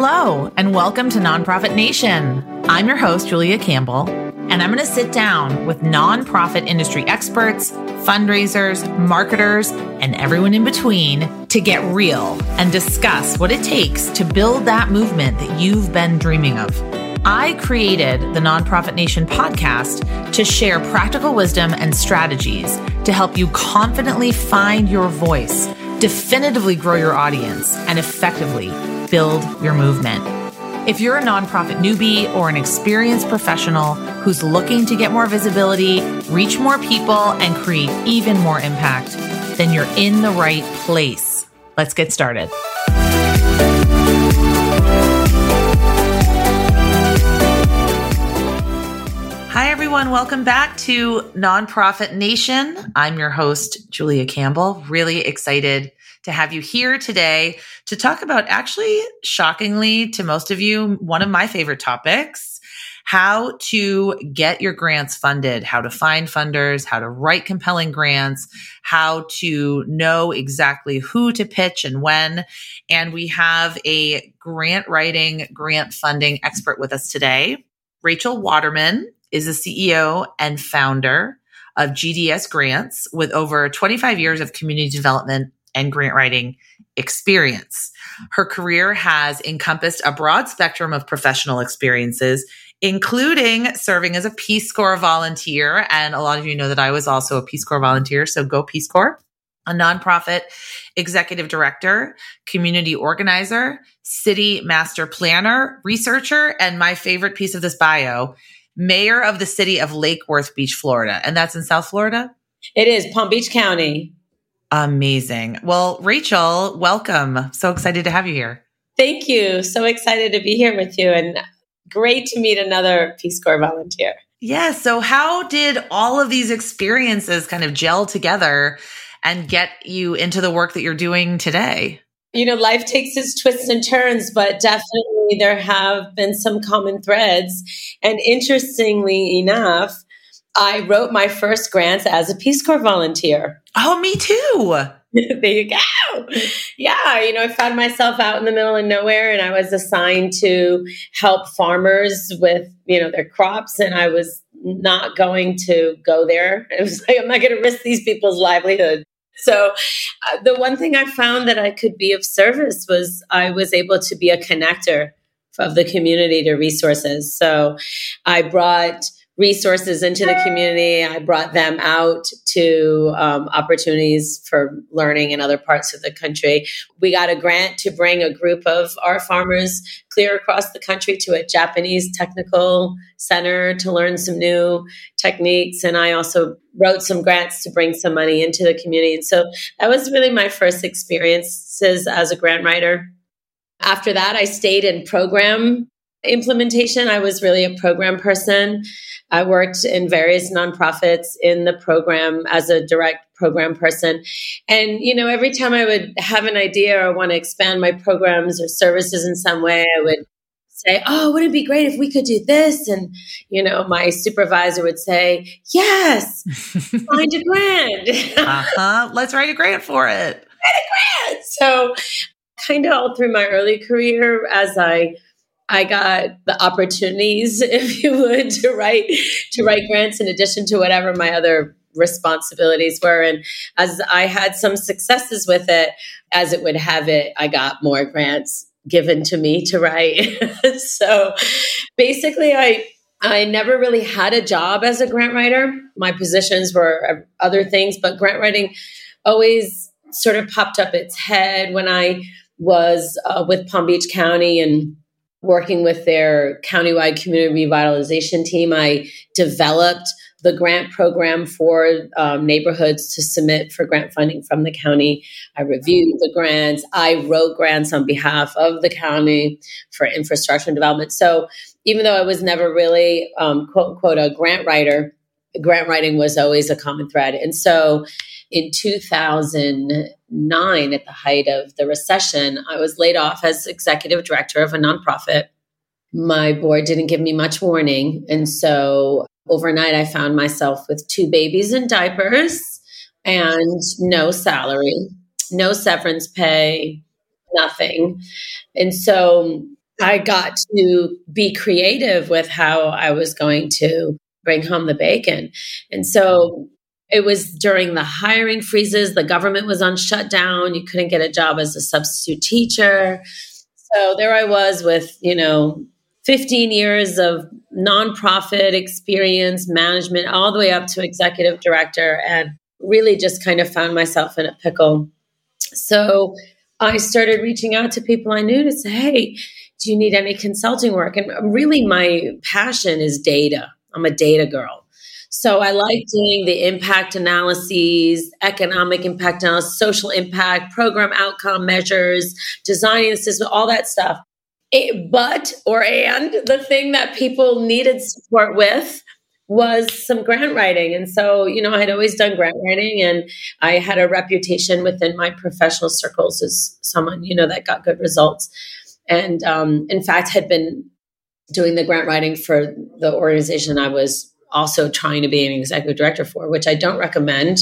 Hello, and welcome to Nonprofit Nation. I'm your host, Julia Campbell, and I'm going to sit down with nonprofit industry experts, fundraisers, marketers, and everyone in between to get real and discuss what it takes to build that movement that you've been dreaming of. I created the Nonprofit Nation podcast to share practical wisdom and strategies to help you confidently find your voice, definitively grow your audience, and effectively build your movement. If you're a nonprofit newbie or an experienced professional who's looking to get more visibility, reach more people, and create even more impact, then you're in the right place. Let's get started. Hi, everyone. Welcome back to Nonprofit Nation. I'm your host, Julia Campbell. Really excited to have you here today to talk about actually, shockingly to most of you, one of my favorite topics how to get your grants funded, how to find funders, how to write compelling grants, how to know exactly who to pitch and when. And we have a grant writing, grant funding expert with us today. Rachel Waterman is the CEO and founder of GDS Grants with over 25 years of community development and grant writing experience. Her career has encompassed a broad spectrum of professional experiences, including serving as a Peace Corps volunteer. And a lot of you know that I was also a Peace Corps volunteer. So go Peace Corps, a nonprofit executive director, community organizer, city master planner, researcher, and my favorite piece of this bio, mayor of the city of Lake Worth Beach, Florida. And that's in South Florida? It is Palm Beach County. Amazing. Well, Rachel, welcome. So excited to have you here. Thank you. So excited to be here with you and great to meet another Peace Corps volunteer. Yeah. So, how did all of these experiences kind of gel together and get you into the work that you're doing today? You know, life takes its twists and turns, but definitely there have been some common threads. And interestingly enough, I wrote my first grants as a Peace Corps volunteer. Oh, me too. there you go. Yeah, you know, I found myself out in the middle of nowhere and I was assigned to help farmers with, you know, their crops and I was not going to go there. It was like I'm not going to risk these people's livelihood. So, uh, the one thing I found that I could be of service was I was able to be a connector of the community to resources. So, I brought resources into the community. I brought them out to um, opportunities for learning in other parts of the country. We got a grant to bring a group of our farmers clear across the country to a Japanese technical center to learn some new techniques. And I also wrote some grants to bring some money into the community. And so that was really my first experiences as a grant writer. After that, I stayed in program implementation. I was really a program person. I worked in various nonprofits in the program as a direct program person. And, you know, every time I would have an idea or want to expand my programs or services in some way, I would say, Oh, wouldn't it be great if we could do this? And, you know, my supervisor would say, Yes, find a grant. uh-huh. Let's write a grant for it. Write a grant. So, kind of all through my early career, as I I got the opportunities, if you would, to write to write grants in addition to whatever my other responsibilities were. And as I had some successes with it, as it would have it, I got more grants given to me to write. so basically, I I never really had a job as a grant writer. My positions were other things, but grant writing always sort of popped up its head when I was uh, with Palm Beach County and working with their countywide community revitalization team, I developed the grant program for um, neighborhoods to submit for grant funding from the county. I reviewed the grants. I wrote grants on behalf of the county for infrastructure and development. So even though I was never really, um, quote unquote, a grant writer, grant writing was always a common thread. And so in 2009, at the height of the recession, I was laid off as executive director of a nonprofit. My board didn't give me much warning. And so overnight, I found myself with two babies in diapers and no salary, no severance pay, nothing. And so I got to be creative with how I was going to bring home the bacon. And so it was during the hiring freezes, the government was on shutdown, you couldn't get a job as a substitute teacher. So there I was with, you know, 15 years of nonprofit experience, management, all the way up to executive director, and really just kind of found myself in a pickle. So I started reaching out to people I knew to say, hey, do you need any consulting work? And really, my passion is data. I'm a data girl. So I like doing the impact analyses, economic impact analysis, social impact, program outcome measures, designing the system, all that stuff. It, but or and the thing that people needed support with was some grant writing. And so, you know, I had always done grant writing and I had a reputation within my professional circles as someone, you know, that got good results. And um, in fact, had been doing the grant writing for the organization I was also trying to be an executive director for, which I don't recommend.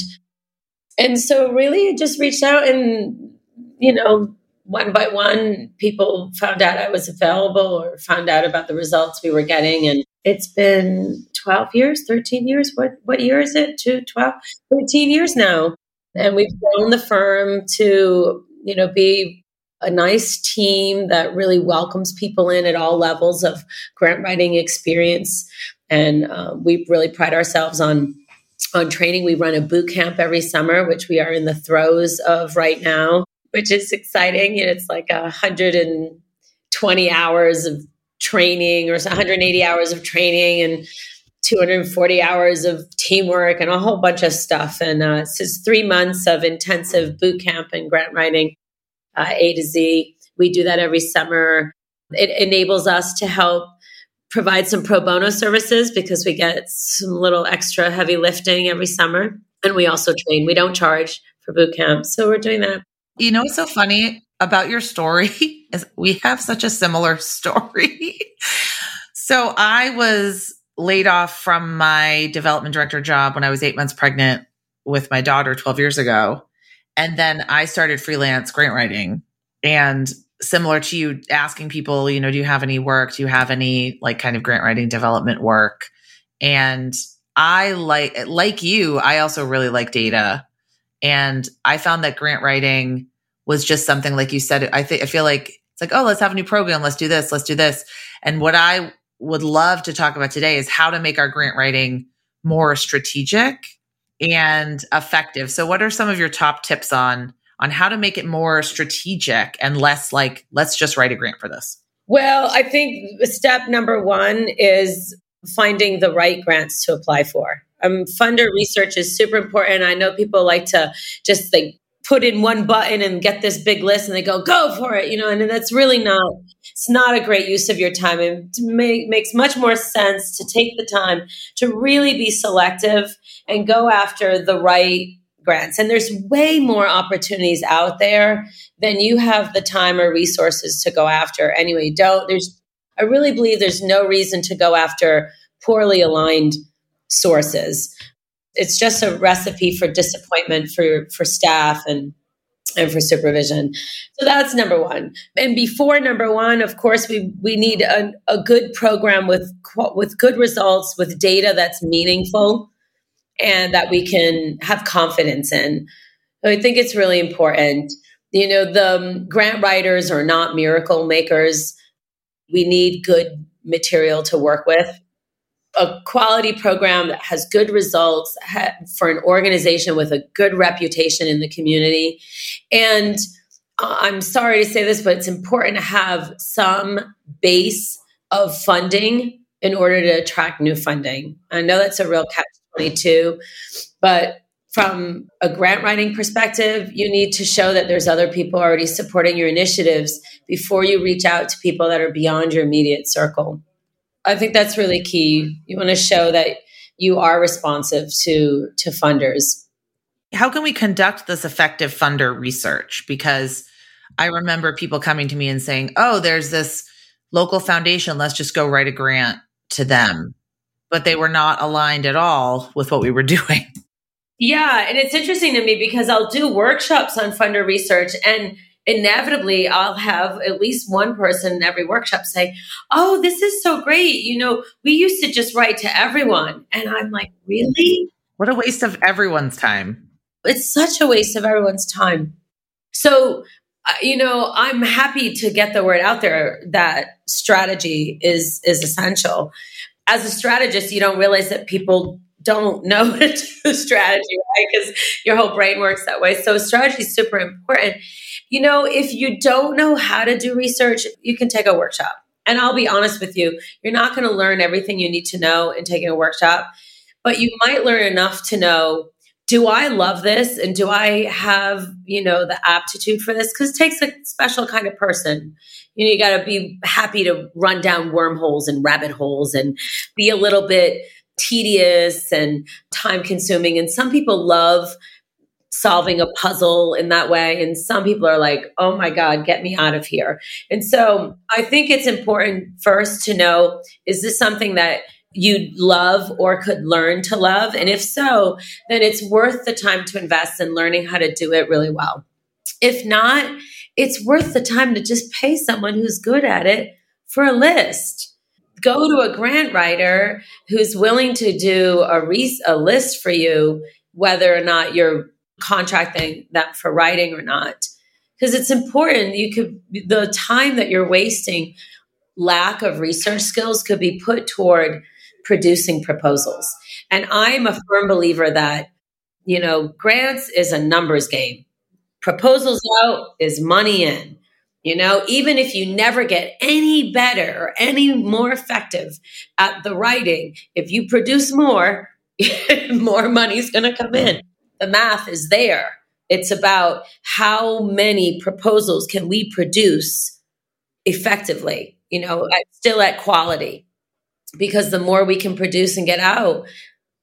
And so, really, just reached out and, you know, one by one, people found out I was available or found out about the results we were getting. And it's been 12 years, 13 years. What, what year is it? To 12, 13 years now. And we've grown the firm to, you know, be a nice team that really welcomes people in at all levels of grant writing experience. And uh, we really pride ourselves on on training. We run a boot camp every summer, which we are in the throes of right now, which is exciting. And it's like a 120 hours of training or 180 hours of training and 240 hours of teamwork and a whole bunch of stuff. And uh, it's just three months of intensive boot camp and grant writing, uh, A to Z. We do that every summer. It enables us to help provide some pro bono services because we get some little extra heavy lifting every summer. And we also train. We don't charge for boot camp. So we're doing that. You know what's so funny about your story is we have such a similar story. so I was laid off from my development director job when I was eight months pregnant with my daughter 12 years ago. And then I started freelance grant writing. And similar to you asking people, you know, do you have any work? Do you have any like kind of grant writing development work? And I like, like you, I also really like data. And I found that grant writing was just something like you said. I think, I feel like it's like, oh, let's have a new program. Let's do this. Let's do this. And what I would love to talk about today is how to make our grant writing more strategic and effective. So what are some of your top tips on on how to make it more strategic and less like, let's just write a grant for this? Well, I think step number one is finding the right grants to apply for. Um, funder research is super important. I know people like to just like put in one button and get this big list and they go go for it you know and that's really not it's not a great use of your time it make, makes much more sense to take the time to really be selective and go after the right grants. And there's way more opportunities out there than you have the time or resources to go after. Anyway, don't, there's, I really believe there's no reason to go after poorly aligned sources. It's just a recipe for disappointment for, for staff and and for supervision. So that's number one. And before number one, of course, we we need a, a good program with with good results, with data that's meaningful, and that we can have confidence in. So I think it's really important. You know, the grant writers are not miracle makers. We need good material to work with. A quality program that has good results for an organization with a good reputation in the community. And uh, I'm sorry to say this, but it's important to have some base of funding in order to attract new funding. I know that's a real catch 22. But from a grant writing perspective, you need to show that there's other people already supporting your initiatives before you reach out to people that are beyond your immediate circle. I think that's really key. You want to show that you are responsive to to funders. How can we conduct this effective funder research? Because I remember people coming to me and saying, "Oh, there's this local foundation, let's just go write a grant to them." But they were not aligned at all with what we were doing. Yeah, and it's interesting to me because I'll do workshops on funder research and inevitably I'll have at least one person in every workshop say, Oh, this is so great. You know, we used to just write to everyone. And I'm like, Really? What a waste of everyone's time. It's such a waste of everyone's time. So, uh, you know, I'm happy to get the word out there that strategy is is essential. As a strategist, you don't realize that people don't know how to do strategy, right? Because your whole brain works that way. So strategy is super important. You know, if you don't know how to do research, you can take a workshop. And I'll be honest with you, you're not going to learn everything you need to know in taking a workshop, but you might learn enough to know do I love this and do I have, you know, the aptitude for this? Because it takes a special kind of person. You know, you got to be happy to run down wormholes and rabbit holes and be a little bit tedious and time consuming. And some people love solving a puzzle in that way. And some people are like, oh my God, get me out of here. And so I think it's important first to know is this something that you love or could learn to love? And if so, then it's worth the time to invest in learning how to do it really well. If not, it's worth the time to just pay someone who's good at it for a list. Go to a grant writer who's willing to do a, re- a list for you, whether or not you're contracting that for writing or not. Because it's important. You could, the time that you're wasting, lack of research skills could be put toward producing proposals. And I'm a firm believer that, you know, grants is a numbers game. Proposals out is money in. You know, even if you never get any better or any more effective at the writing, if you produce more, more money's going to come in. The math is there. It's about how many proposals can we produce effectively, you know, at, still at quality because the more we can produce and get out,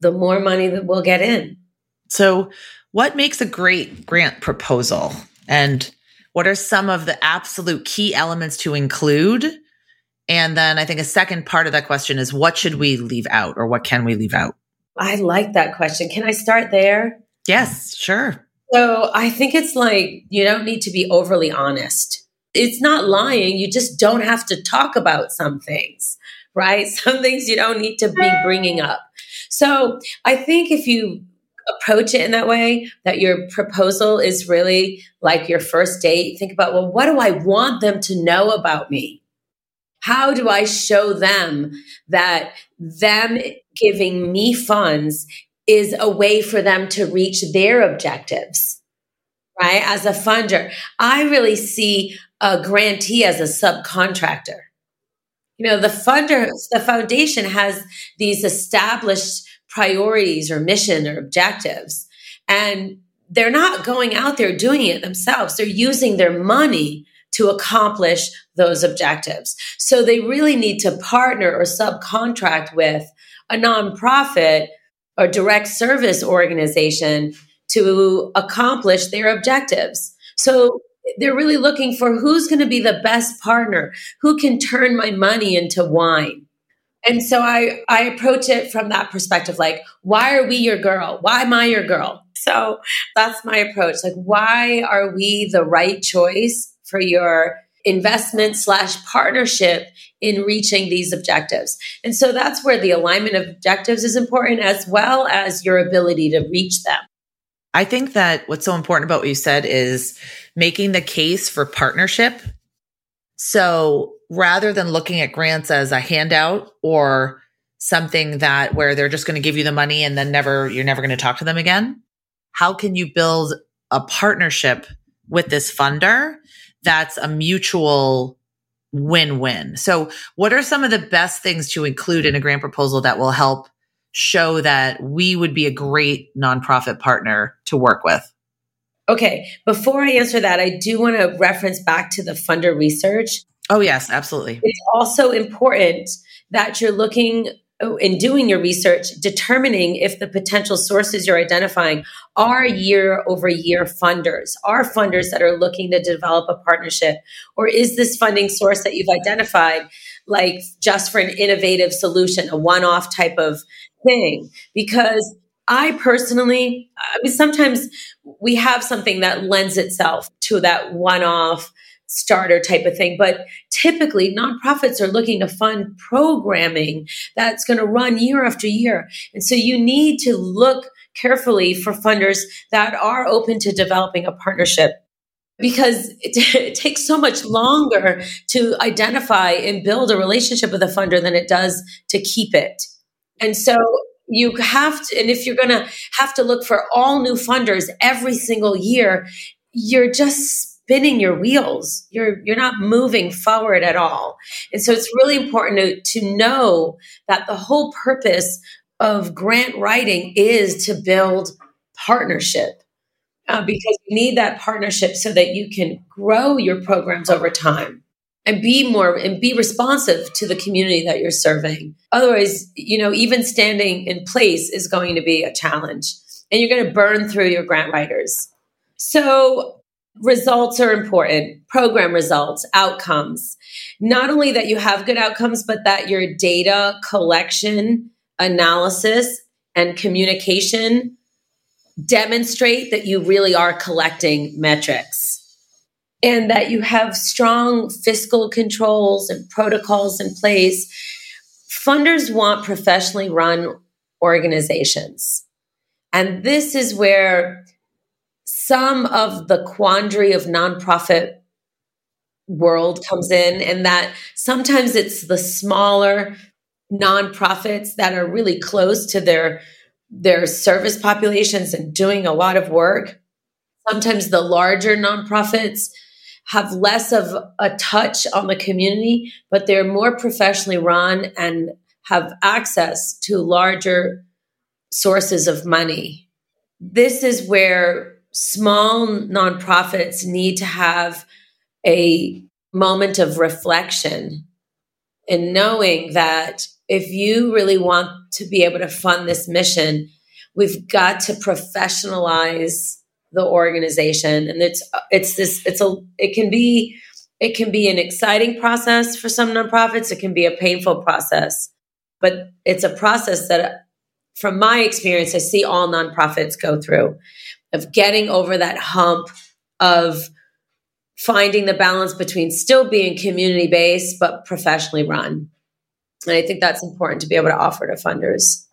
the more money that we'll get in. So, what makes a great grant proposal? And what are some of the absolute key elements to include? And then I think a second part of that question is what should we leave out or what can we leave out? I like that question. Can I start there? Yes, sure. So I think it's like you don't need to be overly honest. It's not lying. You just don't have to talk about some things right? Some things you don't need to be bringing up. So I think if you approach it in that way, that your proposal is really like your first date, think about, well, what do I want them to know about me? How do I show them that them giving me funds is a way for them to reach their objectives? Right? As a funder, I really see a grantee as a subcontractor you know the funder the foundation has these established priorities or mission or objectives and they're not going out there doing it themselves. They're using their money to accomplish those objectives. So they really need to partner or subcontract with a nonprofit or direct service organization to accomplish their objectives. So they're really looking for who's going to be the best partner, who can turn my money into wine. And so I, I approach it from that perspective like, why are we your girl? Why am I your girl? So that's my approach. Like, why are we the right choice for your investment slash partnership in reaching these objectives? And so that's where the alignment of objectives is important as well as your ability to reach them. I think that what's so important about what you said is making the case for partnership. So rather than looking at grants as a handout or something that where they're just going to give you the money and then never, you're never going to talk to them again, how can you build a partnership with this funder that's a mutual win win? So, what are some of the best things to include in a grant proposal that will help show that we would be a great nonprofit partner to work with? Okay, before I answer that, I do want to reference back to the funder research. Oh, yes, absolutely. It's also important that you're looking oh, in doing your research, determining if the potential sources you're identifying are year over year funders, are funders that are looking to develop a partnership, or is this funding source that you've identified like just for an innovative solution, a one off type of thing? Because I personally, I mean, sometimes we have something that lends itself to that one off starter type of thing. But typically, nonprofits are looking to fund programming that's going to run year after year. And so you need to look carefully for funders that are open to developing a partnership because it, it, takes so much longer to identify and build a relationship with a funder than it does to keep it. And so you have to, and if you're going to have to look for all new funders every single year, you're just spinning your wheels. You're you're not moving forward at all. And so it's really important to, to know that the whole purpose of grant writing is to build partnership. Uh, because you need that partnership so that you can grow your programs over time and be more and be responsive to the community that you're serving. Otherwise, you know, even standing in place is going to be a challenge and you're going to burn through your grant writers. So results are important, program results, outcomes. Not only that you have good outcomes, but that your data collection, analysis, and communication demonstrate that you really are collecting metrics and that you have strong fiscal controls and protocols in place. Funders want professionally run organizations. And this is where some of the quandary of nonprofit world comes in and that sometimes it's the smaller nonprofits that are really close to their their service populations and doing a lot of work sometimes the larger nonprofits have less of a touch on the community but they're more professionally run and have access to larger sources of money. This is where small nonprofits need to have a moment of reflection and knowing that if you really want to be able to fund this mission, we've got to professionalize the organization and it's it's this it's a it can be it can be an exciting process for some nonprofits it can be a painful process but it's a process that from my experience i see all nonprofits go through of getting over that hump of finding the balance between still being community based but professionally run. And I think that's important to be able to offer to funders.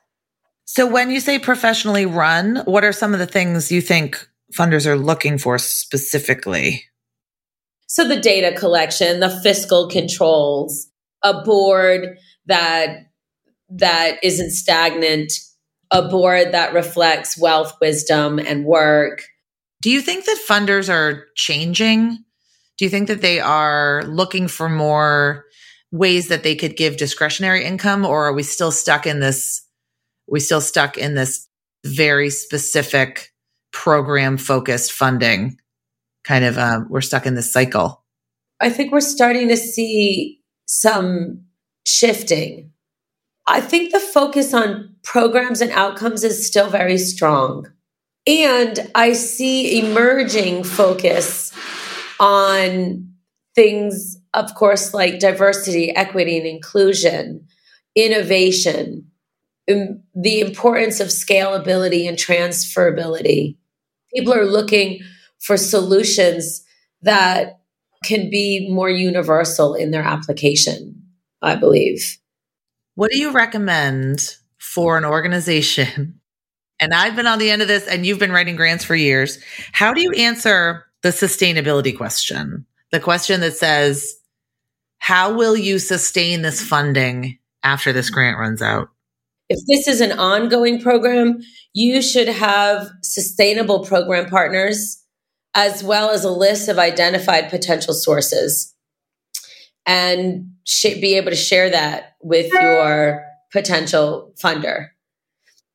So, when you say professionally run, what are some of the things you think funders are looking for specifically? So, the data collection, the fiscal controls, a board that that isn't stagnant a board that reflects wealth, wisdom, and work. Do you think that funders are changing? Do you think that they are looking for more ways that they could give discretionary income, or are we still stuck in this? We still stuck in this very specific program focused funding kind of um, we're stuck in this cycle i think we're starting to see some shifting I think the focus on programs and outcomes is still very strong. And I see emerging focus on things, of course, like diversity, equity, and inclusion, innovation, the importance of scalability and transferability. People are looking for solutions that can be more universal in their application, I believe. What do you recommend for an organization? And I've been on the end of this and you've been writing grants for years. How do you answer the sustainability question? The question that says, how will you sustain this funding after this grant runs out? If this is an ongoing program, you should have sustainable program partners as well as a list of identified potential sources and sh- be able to share that with your potential funder.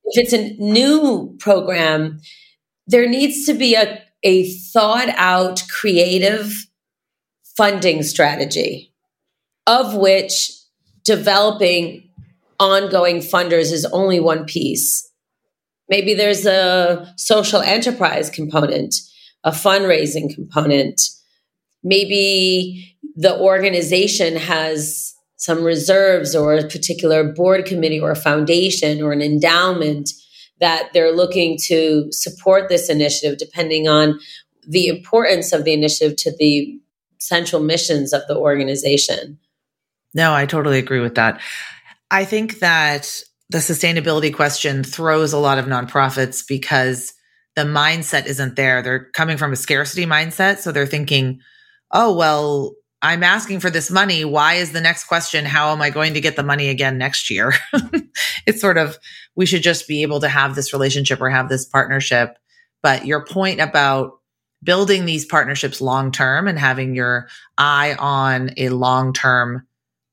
If it's a new program, there needs to be a, a thought out creative funding strategy, of which developing ongoing funders is only one piece. Maybe there's a social enterprise component, a fundraising component. Maybe the organization has some reserves or a particular board committee or a foundation or an endowment that they're looking to support this initiative depending on the importance of the initiative to the central missions of the organization. No, I totally agree with that. I think that the sustainability question throws a lot of nonprofits because the mindset isn't there. They're coming from a scarcity mindset. So they're thinking, oh, well, I'm asking for this money. Why is the next question, how am I going to get the money again next year? it's sort of, we should just be able to have this relationship or have this partnership. But your point about building these partnerships long term and having your eye on a long term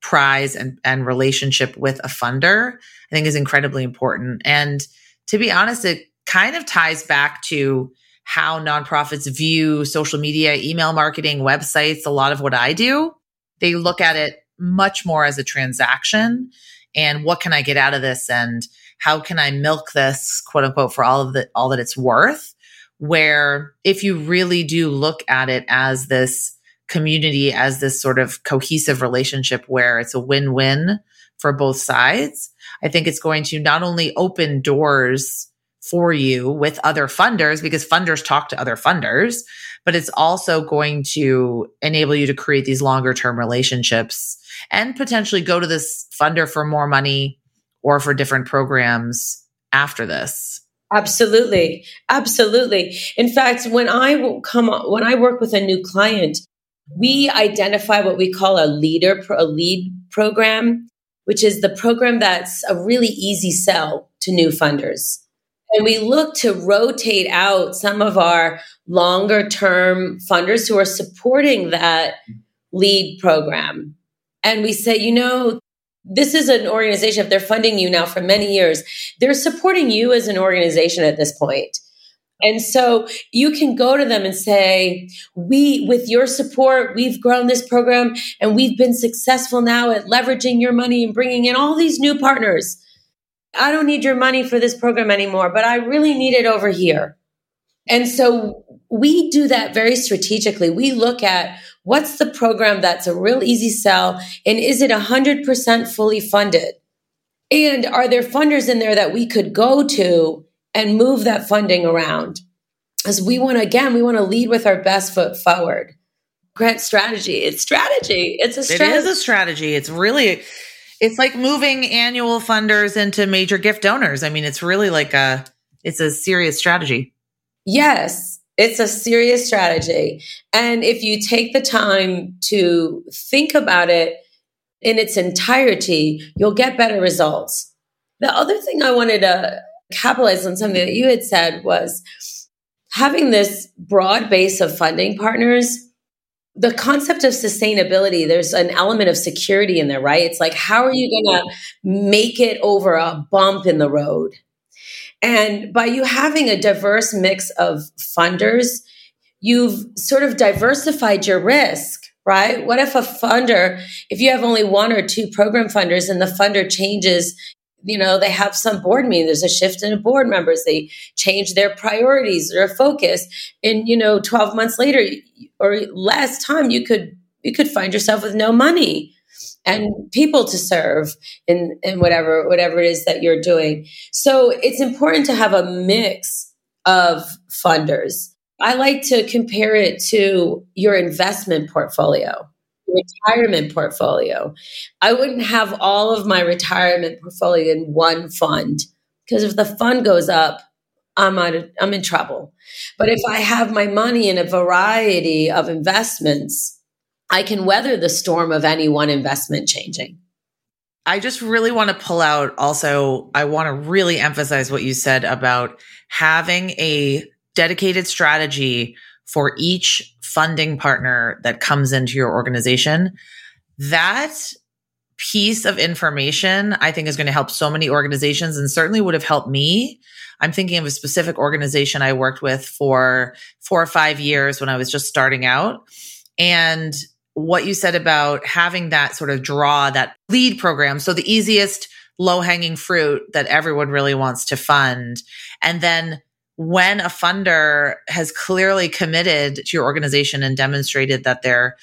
prize and, and relationship with a funder, I think is incredibly important. And to be honest, it kind of ties back to how nonprofits view social media, email marketing, websites, a lot of what I do. They look at it much more as a transaction and what can I get out of this and how can I milk this quote unquote for all of the all that it's worth where if you really do look at it as this community as this sort of cohesive relationship where it's a win-win for both sides I think it's going to not only open doors for you with other funders because funders talk to other funders, but it's also going to enable you to create these longer term relationships and potentially go to this funder for more money or for different programs after this. Absolutely. Absolutely. In fact, when I come when I work with a new client, we identify what we call a leader a lead program, which is the program that's a really easy sell to new funders. And we look to rotate out some of our longer term funders who are supporting that lead program. And we say, you know, this is an organization, if they're funding you now for many years, they're supporting you as an organization at this point. And so you can go to them and say, we, with your support, we've grown this program and we've been successful now at leveraging your money and bringing in all these new partners. I don't need your money for this program anymore, but I really need it over here. And so we do that very strategically. We look at what's the program that's a real easy sell and is it 100% fully funded? And are there funders in there that we could go to and move that funding around? Because we want to, again, we want to lead with our best foot forward. Grant strategy. It's strategy. It's a strategy. It is a strategy. It's really it's like moving annual funders into major gift donors. I mean, it's really like a it's a serious strategy. Yes, it's a serious strategy. And if you take the time to think about it in its entirety, you'll get better results. The other thing I wanted to capitalize on something that you had said was having this broad base of funding partners the concept of sustainability, there's an element of security in there, right? It's like, how are you going to make it over a bump in the road? And by you having a diverse mix of funders, you've sort of diversified your risk, right? What if a funder, if you have only one or two program funders and the funder changes you know, they have some board meeting. There's a shift in the board members. They change their priorities, their focus. And, you know, 12 months later or less time, you could, you could find yourself with no money and people to serve in, in whatever, whatever it is that you're doing. So it's important to have a mix of funders. I like to compare it to your investment portfolio retirement portfolio. I wouldn't have all of my retirement portfolio in one fund because if the fund goes up, I'm out of, I'm in trouble. But if I have my money in a variety of investments, I can weather the storm of any one investment changing. I just really want to pull out also I want to really emphasize what you said about having a dedicated strategy for each funding partner that comes into your organization. That piece of information I think is going to help so many organizations and certainly would have helped me. I'm thinking of a specific organization I worked with for four or five years when I was just starting out. And what you said about having that sort of draw, that lead program. So the easiest low hanging fruit that everyone really wants to fund. And then when a funder has clearly committed to your organization and demonstrated that they're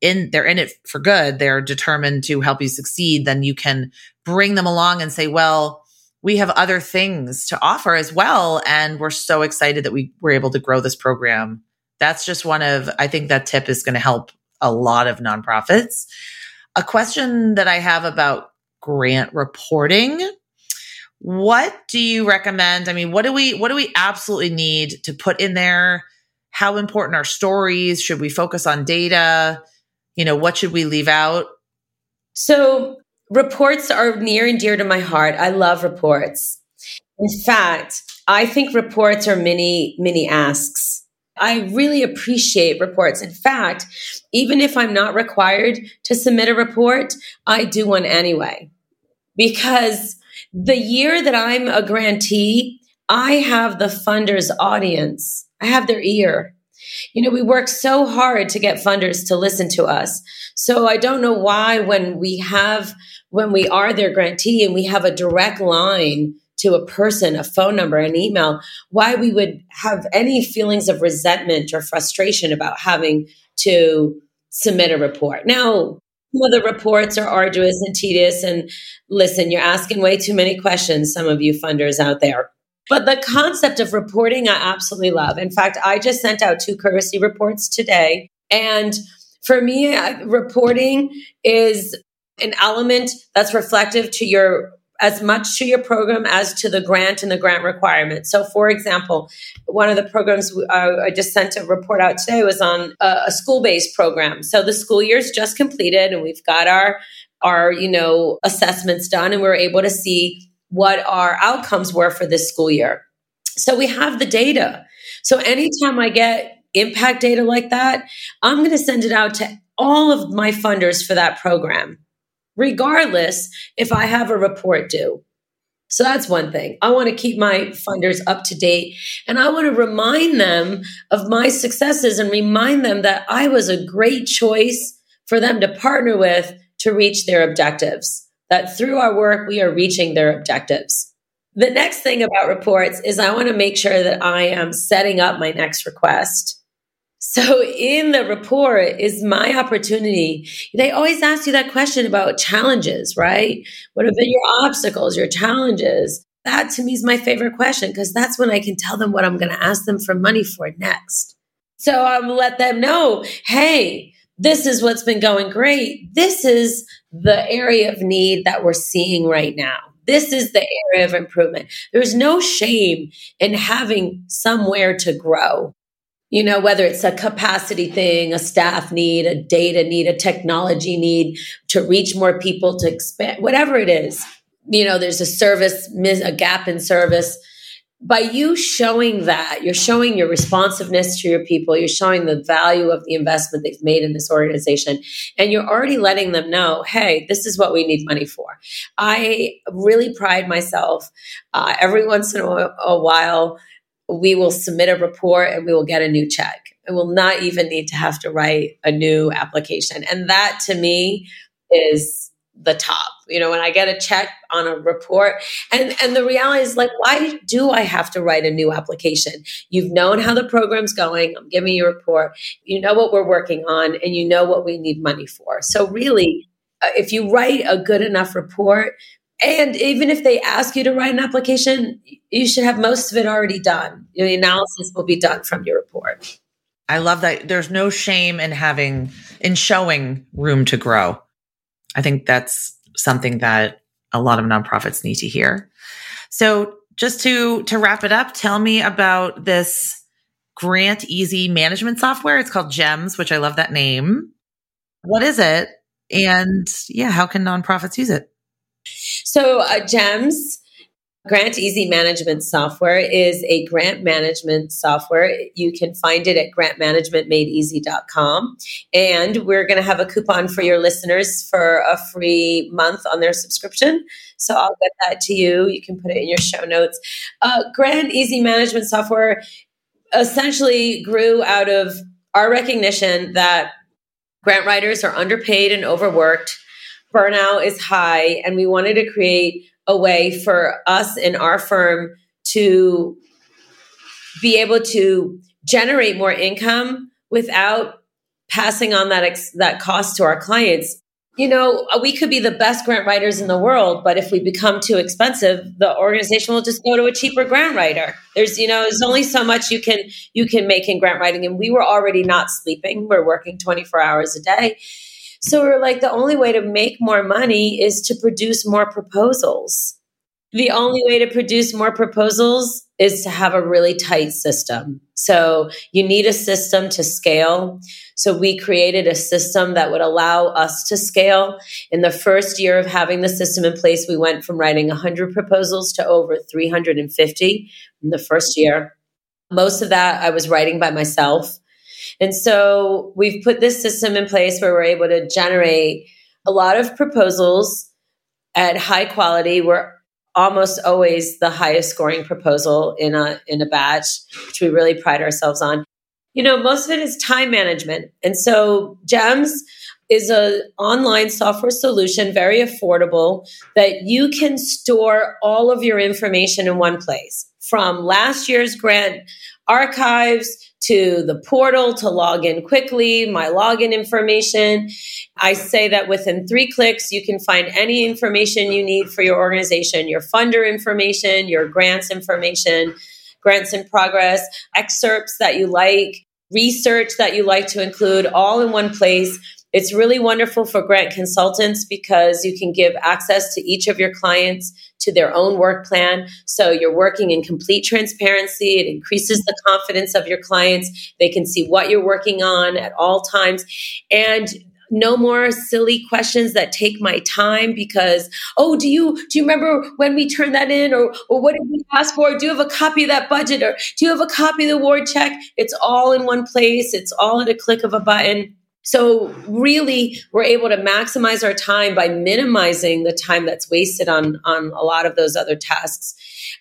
in they're in it for good they're determined to help you succeed then you can bring them along and say well we have other things to offer as well. And we're so excited that we were able to grow this program. That's just one of, I think that tip is going to help a lot of nonprofits. A question that I have about grant reporting. What do you recommend? I mean, what do we what do we absolutely need to put in there? How important are stories? Should we focus on data? You know, what should we leave out? So, reports are near and dear to my heart. I love reports. In fact, I think reports are mini mini asks. I really appreciate reports. In fact, even if I'm not required to submit a report, I do one anyway. Because the year that I'm a grantee, I have the funders' audience, I have their ear. You know, we work so hard to get funders to listen to us. So I don't know why when we have, when we are their grantee and we have a direct line to a person, a phone number, an email, why we would have any feelings of resentment or frustration about having to submit a report. Now, some of the reports are arduous and tedious. And listen, you're asking way too many questions, some of you funders out there. But the concept of reporting, I absolutely love. In fact, I just sent out two courtesy reports today. And for me, reporting is an element that's reflective to your as much to your program as to the grant and the grant requirement. So, for example, one of the programs uh, I just sent a report out today was on a, school based program. So, the school year's just completed, and we've got our our you know assessments done, and we we're able to see what our outcomes were for this school year. So, we have the data. So, anytime I get impact data like that, I'm going to send it out to all of my funders for that program regardless if I have a report due. So that's one thing. I want to keep my funders up to date and I want to remind them of my successes and remind them that I was a great choice for them to partner with to reach their objectives. That through our work, we are reaching their objectives. The next thing about reports is I want to make sure that I am setting up my next request. So in the report is my opportunity. They always ask you that question about challenges, right? What have been your obstacles, your challenges? That to me is my favorite question because that's when I can tell them what I'm going to ask them for money for next. So I'm let them know, hey, this is what's been going great. This is the area of need that we're seeing right now. This is the area of improvement. There's no shame in having somewhere to grow you know, whether it's a capacity thing, a staff need, a data need, a technology need to reach more people, to expand, whatever it is. You know, there's a service, a gap in service. By you showing that, you're showing your responsiveness to your people, you're showing the value of the investment they've made in this organization, and you're already letting them know, hey, this is what we need money for. I really pride myself uh, every once in a, a while we will submit a report and we will get a new check. And we'll not even need to have to write a new application. And that to me is the top. You know, when I get a check on a report and and the reality is like why do I have to write a new application? You've known how the program's going. I'm giving you a report. You know what we're working on and you know what we need money for. So really uh, if you write a good enough report, and even if they ask you to write an application, you should have most of it already done. The analysis will be done from your report. I love that there's no shame in having, in showing room to grow. I think that's something that a lot of nonprofits need to hear. So just to, to wrap it up, tell me about this grant easy management software. It's called GEMS, which I love that name. What is it? And yeah, how can nonprofits use it? So, uh, GEMS, Grant Easy Management Software, is a grant management software. You can find it at grantmanagementmadeeasy.com. And we're going to have a coupon for your listeners for a free month on their subscription. So I'll get that to you. You can put it in your show notes. Uh, grant Easy Management Software essentially grew out of our recognition that grant writers are underpaid and overworked burnout is high and we wanted to create a way for us in our firm to be able to generate more income without passing on that ex- that cost to our clients you know, we could be the best grant writers in the world, but if we become too expensive, the organization will just go to a cheaper grant writer. There's, you know, there's only so much you can you can make in grant writing, and we were already not sleeping. We're working 24 hours a day. So we're like, the only way to make more money is to produce more proposals. The only way to produce more proposals is to have a really tight system. So you need a system to scale. So we created a system that would allow us to scale. In the first year of having the system in place, we went from writing 100 proposals to over 350 in the first year. Most of that I was writing by myself. And so we've put this system in place where we're able to generate a lot of proposals at high quality. We're almost always the highest scoring proposal in a in a batch, which we really pride ourselves on. You know, most of it is time management. And so GEMS is an online software solution, very affordable, that you can store all of your information in one place. From last year's grant archives to the portal to log in quickly, my login information. I say that within three clicks, you can find any information you need for your organization your funder information, your grants information, grants in progress, excerpts that you like, research that you like to include, all in one place. It's really wonderful for grant consultants because you can give access to each of your clients to their own work plan. So you're working in complete transparency. It increases the confidence of your clients. They can see what you're working on at all times. And no more silly questions that take my time because oh do you do you remember when we turned that in or or what did we ask for do you have a copy of that budget or do you have a copy of the award check it's all in one place it's all at a click of a button so really, we're able to maximize our time by minimizing the time that's wasted on on a lot of those other tasks.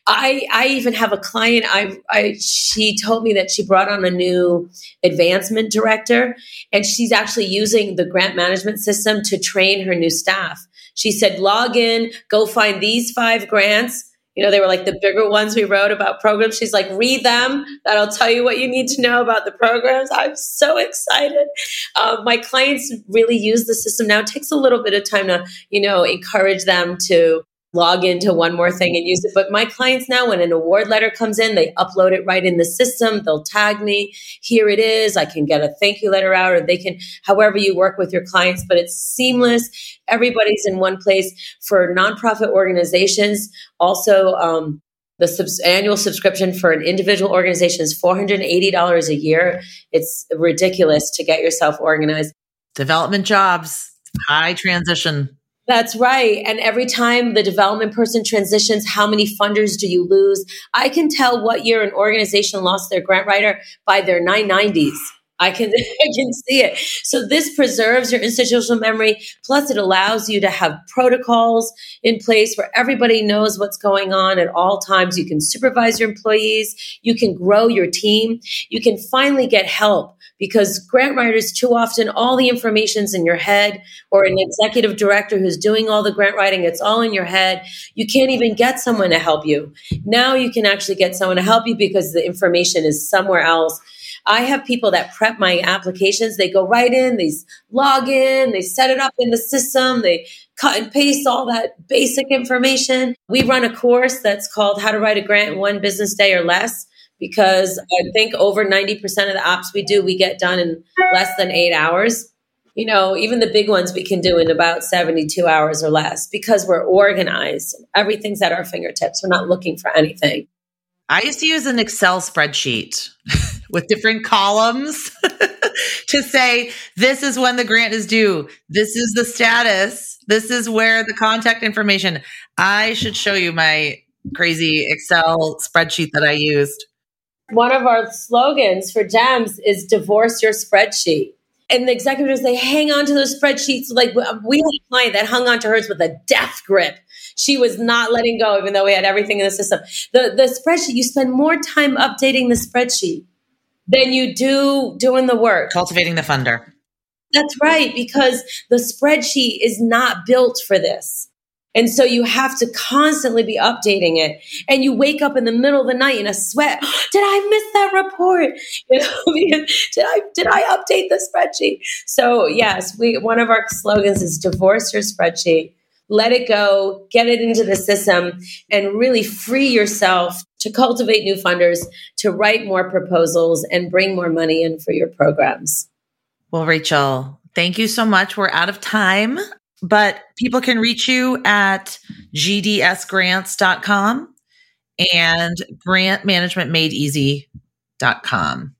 I I even have a client. I, I she told me that she brought on a new advancement director, and she's actually using the grant management system to train her new staff. She said, log in, go find these five grants you know, they were like the bigger ones we wrote about programs. She's like, read them. That'll tell you what you need to know about the programs. I'm so excited. Uh, my clients really use the system now. It takes a little bit of time to, you know, encourage them to log into one more thing and use it. But my clients now, when an award letter comes in, they upload it right in the system. They'll tag me. Here it is. I can get a thank you letter out, or they can, however you work with your clients, but it's seamless. Everybody's in one place. For nonprofit organizations, also, um, the subs- annual subscription for an individual organization is $480 a year. It's ridiculous to get yourself organized. Development jobs, high transition. That's right. And every time the development person transitions, how many funders do you lose? I can tell what year an organization lost their grant writer by their 990s. I can I can see it. So this preserves your institutional memory. Plus, it allows you to have protocols in place where everybody knows what's going on at all times. You can supervise your employees. You can grow your team. You can finally get help because grant writers too often all the information's in your head or an executive director who's doing all the grant writing it's all in your head you can't even get someone to help you now you can actually get someone to help you because the information is somewhere else I have people that prep my applications. They go right in, they log in, they set it up in the system, they cut and paste all that basic information. We run a course that's called How to Write a Grant in One Business Day or Less because I think over 90% of the ops we do, we get done in less than eight hours. You know, even the big ones we can do in about 72 hours or less because we're organized. Everything's at our fingertips. We're not looking for anything. I used to use an Excel spreadsheet with different columns to say, this is when the grant is due. This is the status. This is where the contact information. I should show you my crazy Excel spreadsheet that I used one of our slogans for GEMS is divorce your spreadsheet. And the executives, they hang on to those spreadsheets. Like um, we had a client that hung on to hers with a death grip. She was not letting go, even though we had everything in the system. The, the spreadsheet, you spend more time updating the spreadsheet than you do doing the work. Cultivating the funder. That's right, because the spreadsheet is not built for this. And so you have to constantly be updating it. And you wake up in the middle of the night in a sweat. did I miss that report? You know, did I did I update the spreadsheet? So yes, we one of our slogans is divorce your spreadsheet. Let it go, get it into the system, and really free yourself to cultivate new funders, to write more proposals, and bring more money in for your programs. Well, Rachel, thank you so much. We're out of time but people can reach you at gdsgrants.com and grantmanagementmadeeasy.com.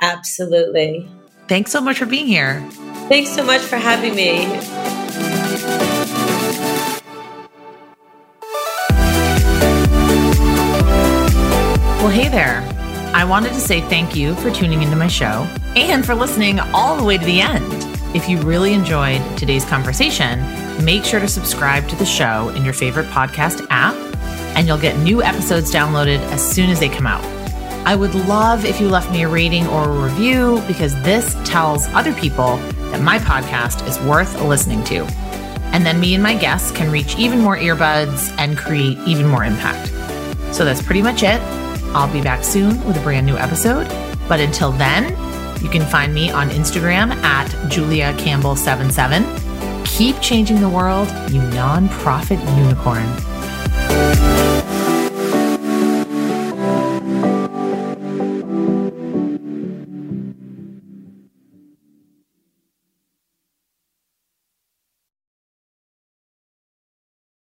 Absolutely. Thanks so much for being here. Thanks so much for having me. Well, hey there. I wanted to say thank you for tuning into my show and for listening all the way to the end. If you really enjoyed today's conversation, make sure to subscribe to the show in your favorite podcast app, and you'll get new episodes downloaded as soon as they come out. I would love if you left me a rating or a review because this tells other people that my podcast is worth listening to. And then me and my guests can reach even more earbuds and create even more impact. So that's pretty much it. I'll be back soon with a brand new episode. But until then, you can find me on Instagram at Julia Campbell77. Keep changing the world, you nonprofit unicorn.